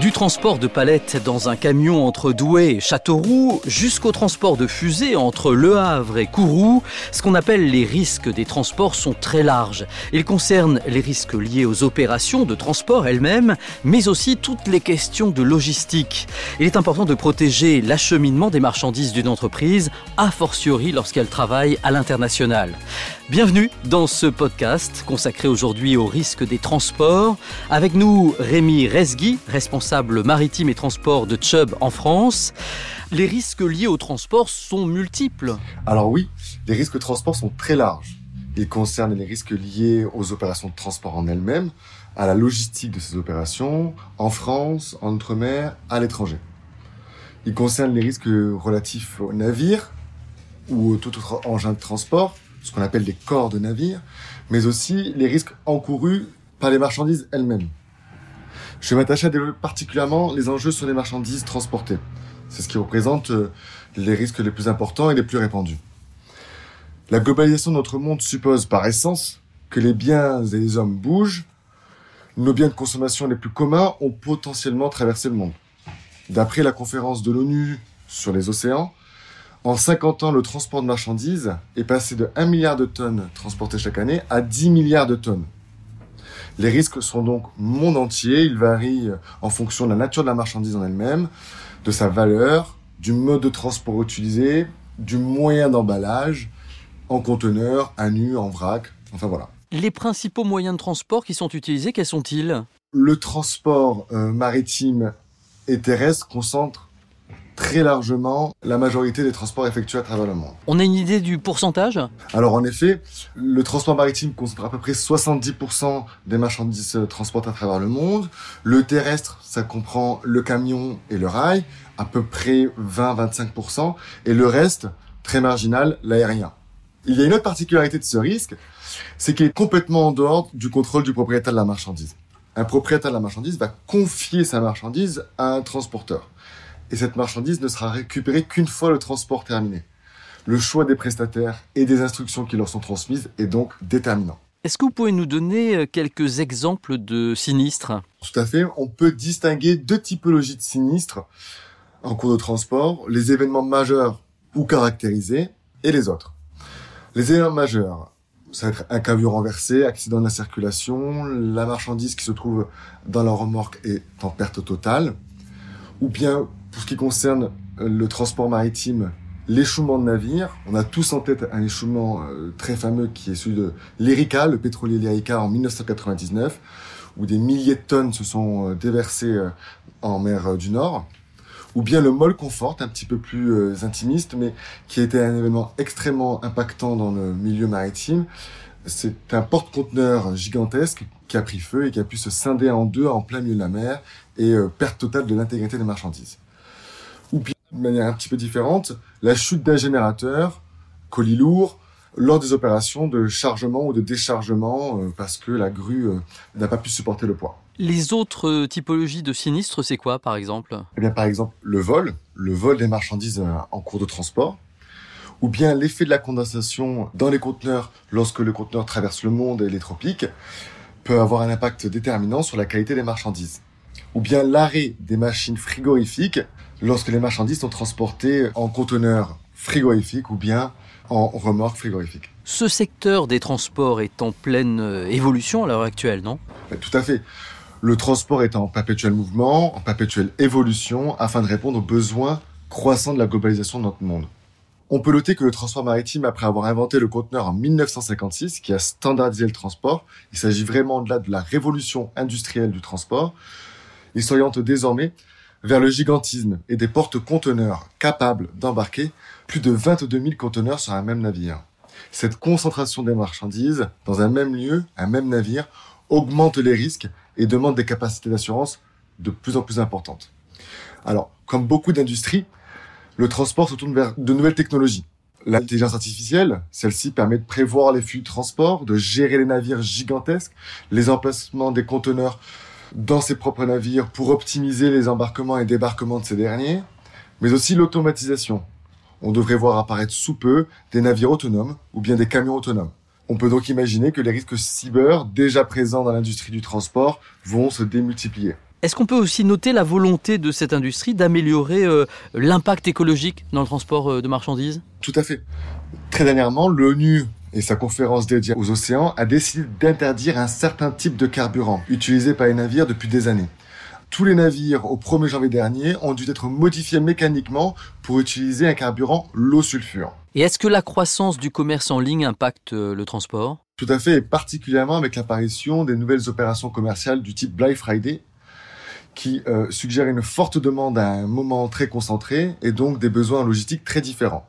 Du transport de palettes dans un camion entre Douai et Châteauroux, jusqu'au transport de fusées entre Le Havre et Kourou, ce qu'on appelle les risques des transports sont très larges. Ils concernent les risques liés aux opérations de transport elles-mêmes, mais aussi toutes les questions de logistique. Il est important de protéger l'acheminement des marchandises d'une entreprise, a fortiori lorsqu'elle travaille à l'international. Bienvenue dans ce podcast consacré aujourd'hui aux risques des transports. Avec nous, Rémi Resgui, responsable maritime et transport de Chubb en France. Les risques liés au transport sont multiples. Alors oui, les risques de transport sont très larges. Ils concernent les risques liés aux opérations de transport en elles-mêmes, à la logistique de ces opérations, en France, en Outre-mer, à l'étranger. Ils concernent les risques relatifs aux navires ou aux tout autre engin de transport, ce qu'on appelle les corps de navires, mais aussi les risques encourus par les marchandises elles-mêmes. Je vais m'attacher à développer particulièrement les enjeux sur les marchandises transportées. C'est ce qui représente euh, les risques les plus importants et les plus répandus. La globalisation de notre monde suppose par essence que les biens et les hommes bougent. Nos biens de consommation les plus communs ont potentiellement traversé le monde. D'après la conférence de l'ONU sur les océans, en 50 ans, le transport de marchandises est passé de 1 milliard de tonnes transportées chaque année à 10 milliards de tonnes. Les risques sont donc monde entier, ils varient en fonction de la nature de la marchandise en elle-même, de sa valeur, du mode de transport utilisé, du moyen d'emballage, en conteneur, à nu, en vrac, enfin voilà. Les principaux moyens de transport qui sont utilisés, quels sont-ils? Le transport euh, maritime et terrestre concentre très largement la majorité des transports effectués à travers le monde. On a une idée du pourcentage? Alors en effet, le transport maritime concentre à peu près 70% des marchandises transportées à travers le monde. Le terrestre, ça comprend le camion et le rail, à peu près 20-25%. Et le reste, très marginal, l'aérien. Il y a une autre particularité de ce risque, c'est qu'il est complètement en dehors du contrôle du propriétaire de la marchandise. Un propriétaire de la marchandise va confier sa marchandise à un transporteur et cette marchandise ne sera récupérée qu'une fois le transport terminé. Le choix des prestataires et des instructions qui leur sont transmises est donc déterminant. Est-ce que vous pouvez nous donner euh, quelques exemples de sinistres? Tout à fait. On peut distinguer deux typologies de sinistres en cours de transport, les événements majeurs ou caractérisés et les autres. Les événements majeurs, ça va être un camion renversé, accident de la circulation, la marchandise qui se trouve dans la remorque est en perte totale, ou bien pour ce qui concerne euh, le transport maritime, l'échouement de navires, on a tous en tête un échouement euh, très fameux qui est celui de l'Erika, le pétrolier l'Erika en 1999, où des milliers de tonnes se sont euh, déversées en mer du Nord, ou bien le Mol Confort, un petit peu plus intimiste, mais qui a été un événement extrêmement impactant dans le milieu maritime. C'est un porte-conteneur gigantesque qui a pris feu et qui a pu se scinder en deux en plein milieu de la mer et perte totale de l'intégrité des marchandises de manière un petit peu différente, la chute d'un générateur, colis lourd, lors des opérations de chargement ou de déchargement euh, parce que la grue euh, n'a pas pu supporter le poids. Les autres euh, typologies de sinistres, c'est quoi par exemple? Eh bien par exemple le vol, le vol des marchandises en cours de transport, ou bien l'effet de la condensation dans les conteneurs lorsque le conteneur traverse le monde et les tropiques peut avoir un impact déterminant sur la qualité des marchandises. Ou bien l'arrêt des machines frigorifiques lorsque les marchandises sont transportées en conteneurs frigorifiques ou bien en remorques frigorifiques. Ce secteur des transports est en pleine euh, évolution à l'heure actuelle, non? Tout à fait. Le transport est en perpétuel mouvement, en perpétuelle évolution, afin de répondre aux besoins croissants de la globalisation de notre monde. On peut noter que le transport maritime, après avoir inventé le conteneur en 1956, qui a standardisé le transport, il s'agit vraiment de là de la révolution industrielle du transport, il s'oriente désormais vers le gigantisme et des porte-conteneurs capables d'embarquer plus de 22 000 conteneurs sur un même navire. Cette concentration des marchandises dans un même lieu, un même navire, augmente les risques et demande des capacités d'assurance de plus en plus importantes. Alors, comme beaucoup d'industries, le transport se tourne vers de nouvelles technologies. L'intelligence artificielle, celle-ci permet de prévoir les flux de transport, de gérer les navires gigantesques, les emplacements des conteneurs dans ses propres navires pour optimiser les embarquements et débarquements de ces derniers, mais aussi l'automatisation. On devrait voir apparaître sous peu des navires autonomes ou bien des camions autonomes. On peut donc imaginer que les risques cyber déjà présents dans l'industrie du transport vont se démultiplier. Est-ce qu'on peut aussi noter la volonté de cette industrie d'améliorer euh, l'impact écologique dans le transport euh, de marchandises? Tout à fait. Très dernièrement, l'ONU et sa conférence dédiée aux océans a décidé d'interdire un certain type de carburant utilisé par les navires depuis des années. Tous les navires au 1er janvier dernier ont dû être modifiés mécaniquement pour utiliser un carburant low sulfure. Et est-ce que la croissance du commerce en ligne impacte euh, le transport? Tout à fait, et particulièrement avec l'apparition des nouvelles opérations commerciales du type Black Friday, qui euh, suggèrent une forte demande à un moment très concentré et donc des besoins logistiques très différents.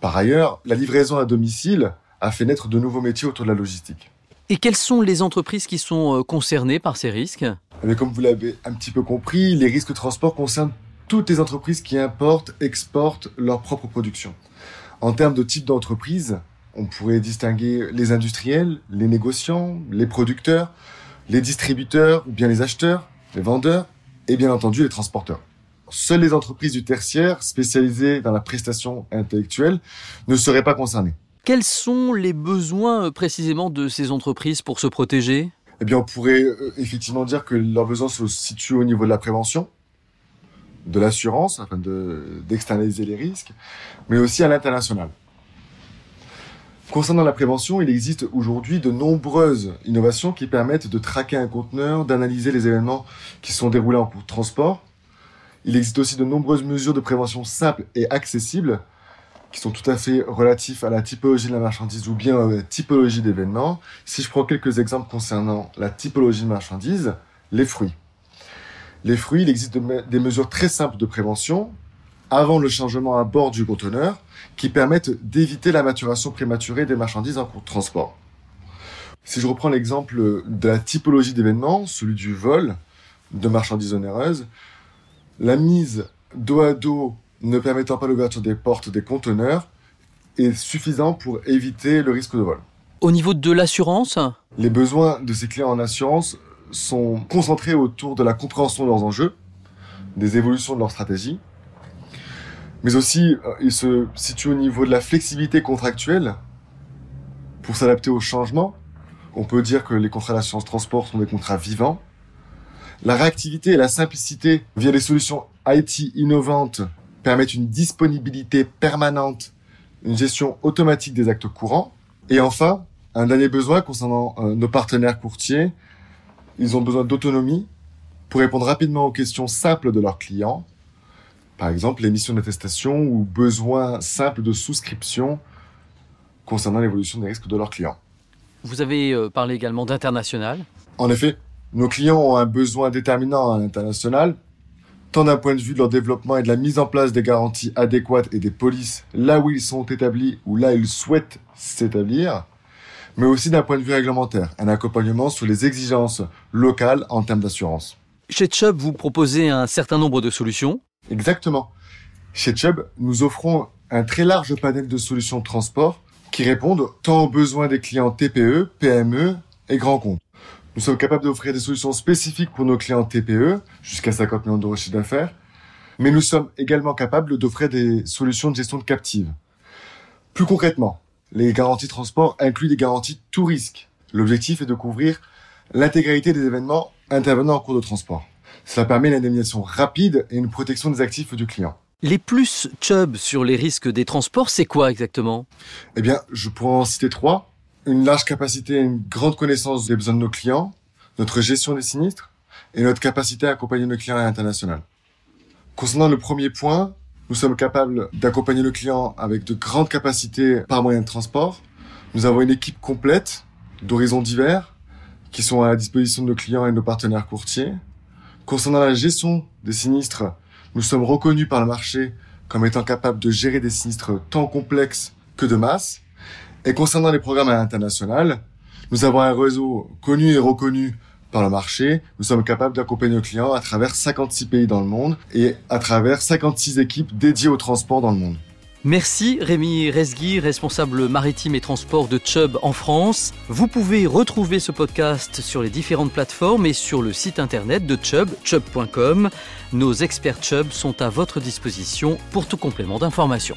Par ailleurs, la livraison à domicile a fait naître de nouveaux métiers autour de la logistique. Et quelles sont les entreprises qui sont euh, concernées par ces risques? Mais comme vous l'avez un petit peu compris, les risques de transport concernent toutes les entreprises qui importent, exportent leur propre production. En termes de type d'entreprise, on pourrait distinguer les industriels, les négociants, les producteurs, les distributeurs ou bien les acheteurs, les vendeurs et bien entendu les transporteurs. Seules les entreprises du tertiaire spécialisées dans la prestation intellectuelle ne seraient pas concernées. Quels sont les besoins euh, précisément de ces entreprises pour se protéger? Eh bien, on pourrait euh, effectivement dire que leurs besoins se situent au niveau de la prévention, de l'assurance, afin d'externaliser les risques, mais aussi à l'international. Concernant la prévention, il existe aujourd'hui de nombreuses innovations qui permettent de traquer un conteneur, d'analyser les événements qui sont déroulés en transport. Il existe aussi de nombreuses mesures de prévention simples et accessibles qui sont tout à fait relatifs à la typologie de la marchandise ou bien la typologie d'événements. Si je prends quelques exemples concernant la typologie de marchandise, les fruits. Les fruits, il existe des mesures très simples de prévention avant le changement à bord du conteneur qui permettent d'éviter la maturation prématurée des marchandises en cours de transport. Si je reprends l'exemple de la typologie d'événements, celui du vol de marchandises onéreuses, la mise dos à dos ne permettant pas l'ouverture des portes des conteneurs est suffisant pour éviter le risque de vol. Au niveau de l'assurance Les besoins de ces clients en assurance sont concentrés autour de la compréhension de leurs enjeux, des évolutions de leur stratégie, mais aussi euh, ils se situent au niveau de la flexibilité contractuelle pour s'adapter aux changements. On peut dire que les contrats d'assurance transport sont des contrats vivants. La réactivité et la simplicité via des solutions IT innovantes permettent une disponibilité permanente, une gestion automatique des actes courants. Et enfin, un dernier besoin concernant euh, nos partenaires courtiers, ils ont besoin d'autonomie pour répondre rapidement aux questions simples de leurs clients. Par exemple, l'émission d'attestation ou besoin simple de souscription concernant l'évolution des risques de leurs clients. Vous avez euh, parlé également d'international. En effet, nos clients ont un besoin déterminant à l'international tant d'un point de vue de leur développement et de la mise en place des garanties adéquates et des polices là où ils sont établis ou là où ils souhaitent s'établir, mais aussi d'un point de vue réglementaire, un accompagnement sur les exigences locales en termes d'assurance. Chez Chubb, vous proposez un certain nombre de solutions. Exactement. Chez Chubb, nous offrons un très large panel de solutions de transport qui répondent tant aux besoins des clients TPE, PME et grands comptes. Nous sommes capables d'offrir des solutions spécifiques pour nos clients TPE, jusqu'à 50 millions d'euros de chiffre d'affaires, mais nous sommes également capables d'offrir des solutions de gestion de captive. Plus concrètement, les garanties transport incluent des garanties tout risque. L'objectif est de couvrir l'intégralité des événements intervenant en cours de transport. Cela permet l'indemnisation rapide et une protection des actifs du client. Les plus Chubb sur les risques des transports, c'est quoi exactement? Eh bien, je pourrais en citer trois une large capacité une grande connaissance des besoins de nos clients, notre gestion des sinistres et notre capacité à accompagner nos clients à l'international. Concernant le premier point, nous sommes capables d'accompagner le client avec de grandes capacités par moyen de transport. Nous avons une équipe complète d'horizons divers qui sont à la disposition de nos clients et de nos partenaires courtiers. Concernant la gestion des sinistres, nous sommes reconnus par le marché comme étant capables de gérer des sinistres tant complexes que de masse. Et concernant les programmes à l'international, nous avons un réseau connu et reconnu par le marché. Nous sommes capables d'accompagner nos clients à travers 56 pays dans le monde et à travers 56 équipes dédiées au transport dans le monde. Merci Rémi Resgui, responsable maritime et transport de Chubb en France. Vous pouvez retrouver ce podcast sur les différentes plateformes et sur le site internet de Chubb, chubb.com. Nos experts Chubb sont à votre disposition pour tout complément d'information.